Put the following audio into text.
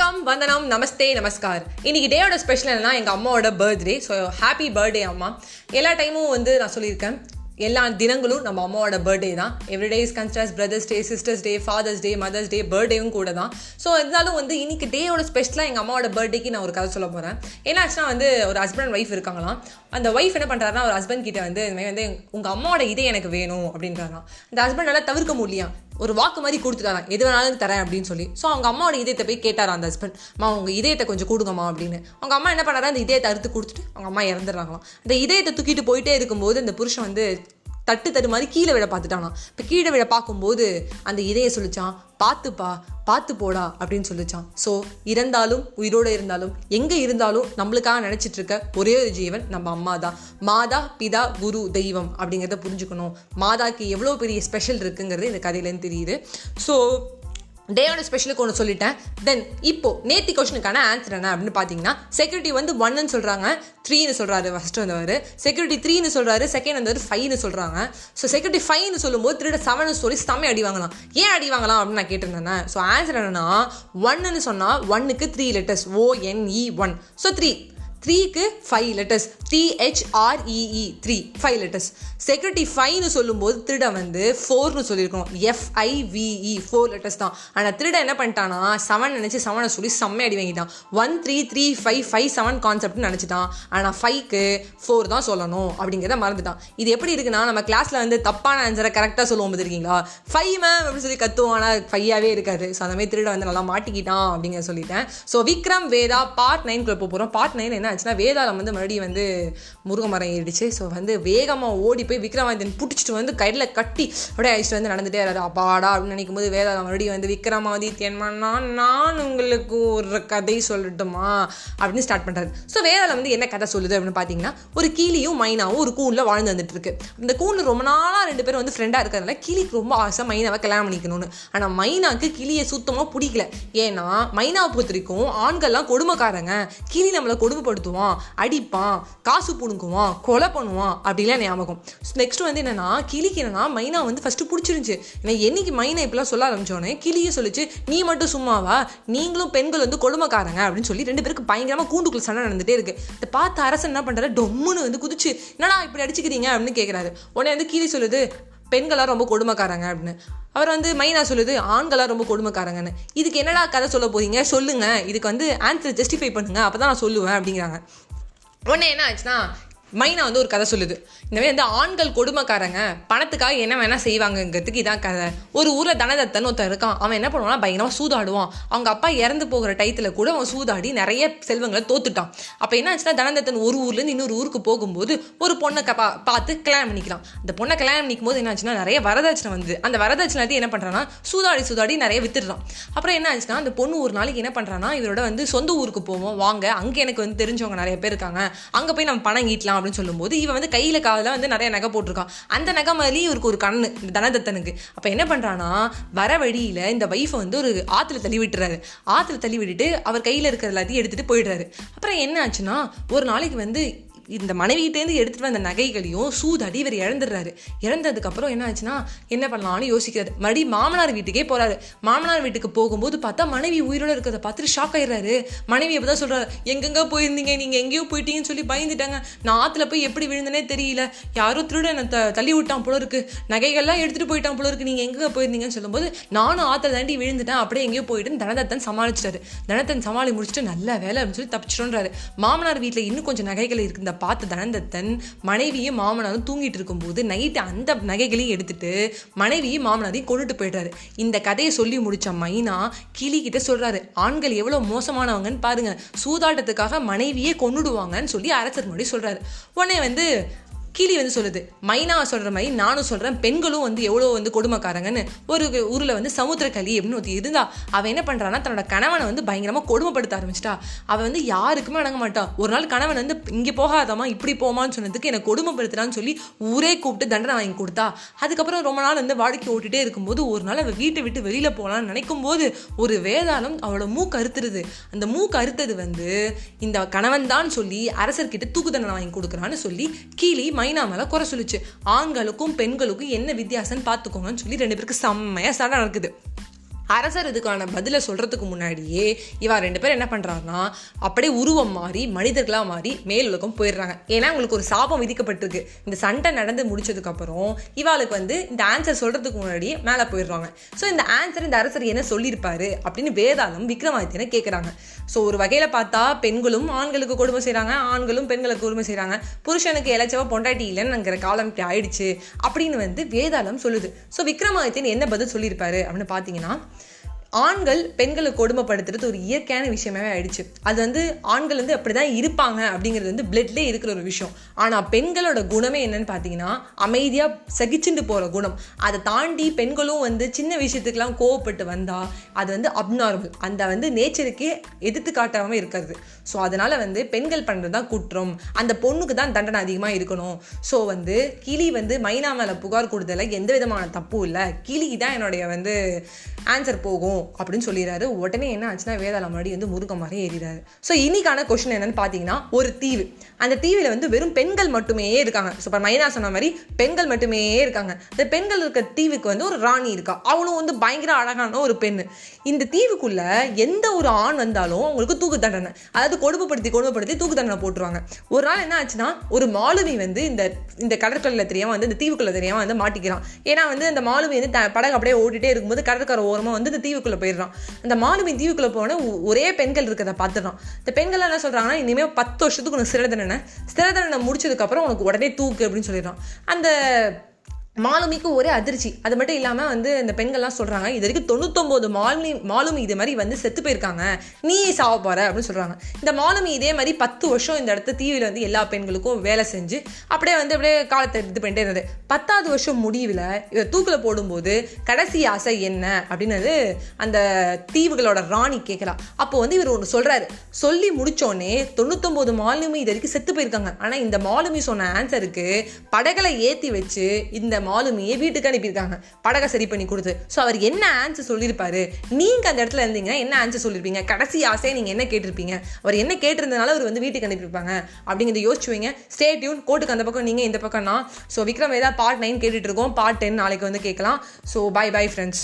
வணக்கம் வந்தனம் நமஸ்தே நமஸ்கார். இன்னைக்கு டேயோட ஸ்பெஷல் என்னன்னா எங்கள் அம்மாவோட பர்த்டே ஸோ ஹாப்பி பர்த்டே அம்மா. எல்லா டைமும் வந்து நான் சொல்லியிருக்கேன். எல்லா தினங்களும் நம்ம அம்மாவோட பர்த்டே தான். Everyday is கன்ஸ்டர்ஸ் brothers day sisters day fathers day mothers day பர்த்டேவும் கூட தான். ஸோ இருந்தாலும் வந்து இன்னைக்கு டேயோட ஸ்பெஷலாக எங்கள் அம்மாவோட பர்த்டேக்கு நான் ஒரு கதை சொல்ல போகிறேன் என்னாச்சுன்னா வந்து ஒரு ஹஸ்பண்ட் அண்ட் ஒய்ஃப் இருக்காங்களாம். அந்த ஒய்ஃப் என்ன பண்ணுறாருன்னா ஒரு ஹஸ்பண்ட் கிட்ட வந்து இந்த மாதிரி வந்து உங்கள் அம்மாவோட இதே எனக்கு வேணும் அப்படின்றாராம். அந்த ஹஸ்பண்டால தவிர்க்க முடியலையா ஒரு வாக்கு மாதிரி கொடுத்துட்டாராம். எது வேணாலும் தரேன் அப்படின்னு சொல்லி. ஸோ அவங்க அம்மாவோட இதயத்தை போய் கேட்டாரா அந்த ஹஸ்பண்ட் அம்மா அவங்க இதயத்தை கொஞ்சம் கொடுங்கம்மா அப்படின்னு. அவங்க அம்மா என்ன பண்ணாரா அந்த இதயத்தை அறுத்து கொடுத்துட்டு அவங்க அம்மா இறந்துடுறாங்களாம். அந்த இதயத்தை தூக்கிட்டு போயிட்டே இருக்கும்போது அந்த புருஷன் வந்து தட்டு தட்டு மாதிரி கீழே விழ பார்த்துட்டானாம். இப்போ கீழே விழ பார்க்கும்போது அந்த இதைய சொல்லிச்சான் பார்த்துப்பா பார்த்து போடா அப்படின்னு சொல்லிச்சான் ஸோ இறந்தாலும் உயிரோடு இருந்தாலும் எங்கே இருந்தாலும் நம்மளுக்காக நினச்சிட்டு இருக்க ஒரே ஒரு ஜீவன் நம்ம அம்மா தான் மாதா பிதா குரு தெய்வம் அப்படிங்கிறத புரிஞ்சுக்கணும். மாதாக்கு எவ்வளோ பெரிய ஸ்பெஷல் இருக்குங்கிறது இந்த கதையிலேருந்து தெரியுது. ஸோ டேயோட ஸ்பெஷலுக்கு ஒன்று சொல்லிட்டேன். தென் இப்போ நேத்தி கொஷனுக்கான ஆன்சர் என்ன அப்படின்னு பார்த்தீங்கன்னா செக்யூரிட்டி வந்து ஒன்னு சொல்கிறாங்க த்ரீன்னு சொல்கிறாரு ஃபர்ஸ்ட் வந்தவர். செக்யூரிட்டி த்ரீன்னு சொல்கிறாரு செகண்ட் வந்தவர் ஃபைவ்னு சொல்கிறாங்க ஸோ செக்யூரிட்டி ஃபைவ்னு சொல்லும்போது திருட செவன் சொல்லி செம்மை அடி வாங்கலாம். ஏன் அடி வாங்கலாம் அப்படின்னு நான் கேட்டிருந்தேன்? ஸோ ஆன்சர் என்னன்னா ஒன்னுன்னு சொன்னால் ஒன்னுக்கு three letters O N E one so three த்ரீக்கு five letters T H R E E three five letters security ஃபைவ்னு சொல்லும்போது திருட வந்து ஃபோர்னு சொல்லியிருக்கணும். எஃப்ஐவிஇ ஃபோர் லெட்டர்ஸ் தான். ஆனால் திருட என்ன பண்ணிட்டானா செவன் நினச்சி செவனை சொல்லி செம்ம அடி வாங்கிட்டான். One three three five five seven கான்செப்ட்னு நினச்சிட்டான். ஆனால் ஃபைவ்க்கு ஃபோர் தான் சொல்லணும் அப்படிங்கிறத மறந்துட்டான். இது எப்படி இருக்குன்னா நம்ம கிளாஸில் வந்து தப்பான ஆன்சரை கரெக்டாக சொல்லுவோம் பார்த்துருக்கீங்களா? ஃபைவ் மேம் அப்படின்னு சொல்லி கத்துவோம். ஆனால் ஃபையாகவே இருக்காது. ஸோ அந்த மாதிரி திருட வந்து நல்லா மாட்டிக்கிட்டான் அப்படிங்கிற சொல்லிட்டேன். So Vikram Vedha part nine போகிறோம் பார்ட் நைன் என்ன ஆச்சுன்னா வேதாளம் வந்து மறுபடியும் வந்து முருக மரம் ஏறிடுச்சு. ஸோ வந்து வேகமாக ஓடி போய் விக்ரமாதித்தன் பிடிச்சிட்டு வந்து கையில் கட்டி அப்படியே அழிச்சிட்டு வந்து நடந்துகிட்டே இருக்காரு அப்பாடா அப்படின்னு நினைக்கும் போது வேதாளம் மறுபடியும் வந்து விக்ரமாதித்யன் மன்னா நான் உங்களுக்கு ஒரு கதை சொல்லட்டுமா? அப்படின்னு ஸ்டார்ட் பண்ணுறாரு ஸோ வேதாளம் வந்து என்ன கதை சொல்லுது அப்படின்னு பார்த்தீங்கன்னா ஒரு கீழியும் மைனாவும் ஒரு கூனில் வாழ்ந்து வந்துட்டு இருக்கு அந்த கூனில் ரொம்ப நாளாக ரெண்டு பேரும் வந்து ஃப்ரெண்டாக இருக்கிறதுனால கிளிக்கு ரொம்ப ஆசை மைனாவை கல்யாணம் பண்ணிக்கணும்னு. ஆனால் மைனாக்கு கிளியை சுத்தமாக பிடிக்கல. ஏன்னா மைனாவை பொறுத்த வரைக்கும் ஆண்கள்லாம் கொடுமைக்காரங்க. கிளி நம்மளை கொடுமைப்படுத்துவான் அடிப்பான் காசு புடுங்குவான் கொலை பண்ணுவான் அப்படிலாம் ஞாபகம். நெக்ஸ்ட் வந்து என்னன்னா கிளிக்கு என்னன்னா மைனா வந்து ஃபர்ஸ்ட் பிடிச்சிருந்துச்சு. ஏன்னா என்னைக்கு மைனா இப்பெல்லாம் சொல்ல ஆரம்பிச்சோன்னே கிளியே சொல்லிச்சு நீ மட்டும் சும்மாவா? நீங்களும் பெண்கள் வந்து கொடுமைக்காரங்க அப்படின்னு சொல்லி ரெண்டு பேருக்கு பயங்கரமாக கூண்டுக்குள்ள சண்டை நடந்துட்டே இருக்கு. இதை பார்த்து அரசன் என்ன பண்ணுறாரு டொம்முன்னு வந்து குதிச்சு என்னடா இப்படி அடிச்சுக்கிறீங்க? அப்படின்னு கேட்குறாரு உடனே வந்து கிளி சொல்லுது பெண்களாக ரொம்ப கொடுமைக்காரங்க அப்படின்னு. அவர் வந்து மைனா சொல்லுது ஆண்களாக ரொம்ப கொடுமைக்காரங்கன்னு. இதுக்கு என்னடா கதை சொல்ல போறீங்க? சொல்லுங்க. இதுக்கு வந்து ஆன்சர் ஜஸ்டிஃபை பண்ணுங்க. அப்போ தான் நான் சொல்லுவேன் அப்படிங்கிறாங்க. உடனே என்ன ஆச்சுன்னா மைனா வந்து ஒரு கதை சொல்லுது. இந்த மாதிரி வந்து ஆண்கள் கொடுமைக்காரங்க பணத்துக்காக என்ன வேணால் செய்வாங்கங்கிறதுக்கு இதான் கதை. ஒரு ஊரில் தனதத்தன் ஒருத்தன் இருக்கான். அவன் என்ன பண்ணுவான்னா பயங்கரமாக சூதாடுவான். அவங்க அப்பா இறந்து போகிற டயத்தில் கூட அவன் சூதாடி நிறைய செல்வங்களை தோத்துட்டான். அப்போ என்ன ஆச்சுன்னா தனதத்தன் ஒரு ஊர்லேருந்து இன்னொரு ஊருக்கு போகும்போது ஒரு பொண்ணை பா பார்த்து கல்யாணம் பண்ணிக்கலாம் அந்த பொண்ணை கல்யாணம் பண்ணிக்கும் போது என்ன ஆச்சுன்னா நிறைய வரதட்சணை வந்து அந்த வரதட்சணை என்ன பண்ணுறான்னா சூதாடி சூதாடி நிறைய வித்துடுறான். அப்புறம் என்ன ஆச்சுன்னா அந்த பொண்ணு ஒரு நாளைக்கு என்ன பண்ணுறான்னா இவரோட வந்து சொந்த ஊருக்கு போவோம் வாங்க. அங்கே எனக்கு வந்து தெரிஞ்சவங்க நிறைய பேர் இருக்காங்க. அங்கே போய் நம்ம பணம் ஈட்டலாம் அப்படின்னு சொல்லும்போது இவன் வந்து கையில் காதில் வந்து நிறைய நகை போட்டிருக்கான். அந்த நகை மாதிரி இவருக்கு ஒரு கண்ணு இந்த தனதத்தனுக்கு. அப்போ என்ன பண்ணுறான்னா வர வழியில் இந்த வைஃபை வந்து ஒரு ஆற்றுல தள்ளி விட்டுறாரு. ஆற்றுல தள்ளி விட்டுட்டு அவர் கையில் இருக்கிற எல்லாத்தையும் எடுத்துகிட்டு போயிடுறாரு. அப்புறம் என்ன ஆச்சுன்னா ஒரு நாளைக்கு வந்து இந்த மனைவிகிட்டேருந்து எடுத்துகிட்டு வந்த நகைகளையும் சூதாடி இவர் இழந்துடுறாரு. இழந்ததுக்கப்புறம் என்ன ஆச்சுன்னா என்ன பண்ணலாம்னு யோசிக்கிறாரு. மறுபடியும் மாமனார் வீட்டுக்கே போகிறாரு மாமனார் வீட்டுக்கு போகும்போது பார்த்தா மனைவி உயிரோட இருக்கிறத பார்த்துட்டு ஷாக் ஆயிடுறாரு. மனைவி எப்போ தான் சொல்கிறாரு எங்கெங்கே போயிருந்தீங்க நீங்கள் எங்கேயோ போயிட்டீங்கன்னு சொல்லி பயந்துட்டாங்க. நான் ஆற்றுல போய் எப்படி விழுந்தனே தெரியல. யாரோ திருட என்னை த தள்ளி விட்டான் போல இருக்கு. நகைகள்லாம் எடுத்துகிட்டு போயிட்டான் போல இருக்கு. நீங்கள் எங்கே போயிருந்தீங்கன்னு சொல்லும்போது நானும் ஆற்றுல தாண்டி விழுந்துட்டேன். அப்படியே எங்கேயோ போயிட்டு தனதத்தன் சமாளிச்சிட்டாரு. தனத்தன் சமாளி முடிச்சுட்டு நல்ல வேலை அப்படின்னு சொல்லி தப்பிச்சிட்டோன்றாரு. மாமனார் வீட்டில் இன்னும் கொஞ்சம் நகைகள் இருக்குது பார்த்த தனந்தத்தன் மனைவியும் மாமனாரும் தூங்கிட்டு இருக்கும்போது நைட்டு அந்த நகைகளையும் எடுத்துட்டு மனைவியும் மாமனாரையும் கொண்டுட்டு போயிடுறாரு. இந்த கதையை சொல்லி முடிச்ச மைனா கிளி கிட்ட சொல்றாரு ஆண்கள் எவ்வளோ மோசமானவங்கன்னு பாருங்க. சூதாட்டத்துக்காக மனைவியே கொண்டுடுவாங்கன்னு சொல்லி அரசர் முன்னாடி சொல்றாரு. உடனே வந்து கிளி வந்து சொல்லுது மைனா சொல்கிற மாதிரி நானும் சொல்கிறேன் பெண்களும் வந்து எவ்வளோ வந்து கொடுமைக்காரங்கன்னு ஒரு ஊரில் வந்து சமுத்திரக்கலி அப்படின்னு ஒருத்தி இருந்தா அவள் என்ன பண்ணுறான்னா தன்னோட கணவனை வந்து பயங்கரமாக கொடுமைப்படுத்த ஆரம்பிச்சிட்டா. அவள் வந்து யாருக்குமே அடங்க மாட்டான் ஒரு நாள் கணவன் வந்து இங்கே போகாதமா இப்படி போமான்னு சொன்னதுக்கு என்னை கொடுமைப்படுத்துறான்னு சொல்லி ஊரே கூப்பிட்டு தண்டனை வாங்கி கொடுத்தா. அதுக்கப்புறம் ரொம்ப நாள் வந்து வாழ்க்கை ஓட்டிகிட்டே இருக்கும்போது ஒரு நாள் அவள் வீட்டை விட்டு வெளியில் போகலான்னு நினைக்கும் போது ஒரு வேதாளம் அவளோட மூக்கு அறுத்துருது அந்த மூக்கு அறுத்தது வந்து இந்த கணவன் தான் சொல்லி அரசர்கிட்ட தூக்கு தண்டனை வாங்கி கொடுக்குறான்னு சொல்லி கீழி மைனா மேல குறை சொல்லிச்சு. ஆண்களுக்கும் பெண்களுக்கும் என்ன வித்தியாசம்னு பார்த்துக்கோங்கன்னு சொல்லி ரெண்டு பேருக்கு செம்மையா சண்டை நடக்குது. அரசர் இதுக்கான பதிலை சொல்கிறதுக்கு முன்னாடியே இவா ரெண்டு பேரும் என்ன பண்ணுறாங்கன்னா அப்படியே உருவம் மாறி மனிதர்களாக மாறி மேலுலகம் போயிடுறாங்க. ஏன்னா உங்களுக்கு ஒரு சாபம் விதிக்கப்பட்டிருக்கு. இந்த சண்டை நடந்து முடிச்சதுக்கப்புறம் இவாளுக்கு வந்து இந்த ஆன்சர் சொல்கிறதுக்கு முன்னாடியே மேலே போயிடுறாங்க. ஸோ இந்த ஆன்சர் இந்த அரசர் என்ன சொல்லியிருப்பாரு அப்படின்னு வேதாளம் விக்ரமாதித்யனை கேட்குறாங்க ஸோ ஒரு வகையில் பார்த்தா பெண்களும் ஆண்களுக்கு கொடுமை செய்கிறாங்க ஆண்களும் பெண்களுக்கு கொடுமை செய்கிறாங்க புருஷனுக்கு இலைச்சவ பொண்டாட்டி இல்லைன்னுங்கிற காலம் இப்படி ஆயிடுச்சு அப்படின்னு வந்து வேதாளம் சொல்லுது. ஸோ விக்ரமாதித்யன் என்ன பதில் சொல்லியிருப்பாரு அப்படின்னு பார்த்தீங்கன்னா ஆண்கள் பெண்களை கொடுமைப்படுத்துறது ஒரு இயற்கையான விஷயமாவே ஆயிடுச்சு. அது வந்து ஆண்கள் வந்து அப்படி தான் இருப்பாங்க அப்படிங்கிறது வந்து பிளட்லேயே இருக்கிற ஒரு விஷயம். ஆனால் பெண்களோட குணமே என்னன்னு பார்த்தீங்கன்னா அமைதியாக சகிச்சுட்டு போகிற குணம். அதை தாண்டி பெண்களும் வந்து சின்ன விஷயத்துக்கெல்லாம் கோவப்பட்டு வந்தால் அது வந்து அப்நார்மல் அந்த வந்து நேச்சருக்கே எதிர்த்து காட்டாமல் இருக்கிறது. ஸோ அதனால் வந்து பெண்கள் பண்ணுறது தான் குற்றம். அந்த பொண்ணுக்கு தான் தண்டனை அதிகமாக இருக்கணும். ஸோ வந்து கிளி வந்து மைனா மேலே புகார் கொடுத்ததில் எந்த விதமான தப்பும் இல்லை. கிளி தான் என்னுடைய வந்து ஆன்சர் போகும். அப்படின்னு சொல்லிடுறாரு. உடனே என்ன ஆச்சுன்னா வேதாள முன்னாடி வந்து முருக மாதிரி ஏறிறாரு ஸோ இன்னைக்கான கொஸ்டின் என்னன்னு பார்த்தீங்கன்னா ஒரு தீவு. அந்த தீவில் வந்து வெறும் பெண்கள் மட்டுமே இருக்காங்க. ஸோ இப்போ மைனா சொன்ன மாதிரி பெண்கள் மட்டுமே இருக்காங்க. இந்த பெண்கள் இருக்க தீவுக்கு வந்து ஒரு ராணி இருக்கா? அவளும் வந்து பயங்கர அழகான ஒரு பெண் இந்த தீவுக்குள்ள எந்த ஒரு ஆண் வந்தாலும் அவங்களுக்கு தூக்கு தண்டனை. அதாவது கொடுமைப்படுத்தி கொடுமைப்படுத்தி தூக்கு தண்டனை போட்டுருவாங்க. ஒரு நாள் என்ன ஆச்சுன்னா ஒரு மாலுமி வந்து இந்த இந்த கடற்கரையில் தெரியாம வந்து இந்த தீவுக்குள்ள தெரியாம வந்து மாட்டிக்கிறான். ஏன்னா வந்து அந்த மாலுமி வந்து படகு அப்படியே ஓடிட்டே இருக்கும்போது கடற்கரை ஓரமாக வந்து இந்த தீவுக்குள்ள போயிடுறான் அந்த மாலுமி தீவுக்குள்ள போன ஒரே பெண்கள் இருக்கிறத பார்த்துடுறான் இந்த பெண்கள் என்ன சொல்றாங்கன்னா இனிமேல் பத்து வருஷத்துக்கு உனக்கு சிறை தண்டனை சிறை தண்டனை முடிச்சதுக்கப்புறம் உனக்கு உடனே தூக்கு அப்படின்னு சொல்லிடுறான் அந்த மாலுமிக்கு ஒரே அதிர்ச்சி. அது மட்டும் இல்லாமல் வந்து இந்த பெண்கள்லாம் சொல்கிறாங்க இது வரைக்கும் தொண்ணூத்தொம்போது மாலுமி மாலுமி இது மாதிரி வந்து செத்து போயிருக்காங்க. நீ சாவ போற? அப்படின்னு சொல்கிறாங்க இந்த மாலுமி இதே மாதிரி பத்து வருஷம் இந்த இடத்த தீவில் வந்து எல்லா பெண்களுக்கும் வேலை செஞ்சு அப்படியே வந்து அப்படியே காலத்தை இது பண்ணிட்டே இருந்தது. பத்தாவது வருஷம் முடிவில் இவர் தூக்கில் போடும்போது கடைசி ஆசை என்ன? அப்படின்னது அந்த தீவுகளோட ராணி கேட்கலாம் அப்போ வந்து இவர் ஒன்று சொல்கிறாரு சொல்லி முடிச்சோடனே தொண்ணூத்தொம்போது மாலுமி இது வரைக்கும் செத்து போயிருக்காங்க. ஆனால் இந்த மாலுமி சொன்ன ஆன்சருக்கு படகளை ஏற்றி வச்சு இந்த மாலுமியை வீட்டுக்கு அனுப்பியிருக்காங்க. படகை சரி பண்ணி கொடுத்து. ஸோ அவர் என்ன ஆன்சர் சொல்லியிருப்பாரு? நீங்கள் அந்த இடத்துல இருந்தீங்கன்னா என்ன ஆன்சர் சொல்லியிருப்பீங்க கடைசி ஆசையை நீங்கள் என்ன கேட்டிருப்பீங்க? அவர் என்ன கேட்டிருந்தனால அவர் வந்து வீட்டுக்கு அனுப்பியிருப்பாங்க? அப்படிங்கிறத யோசிச்சுவீங்க ஸ்டே டியூன் கோட்டுக்கு அந்த பக்கம் நீங்கள் இந்த பக்கம் நான் so Vikram Vedha part nine கேட்டுட்டு இருக்கோம். பார்ட் டென் நாளைக்கு வந்து கேட்கலாம். So by bye friends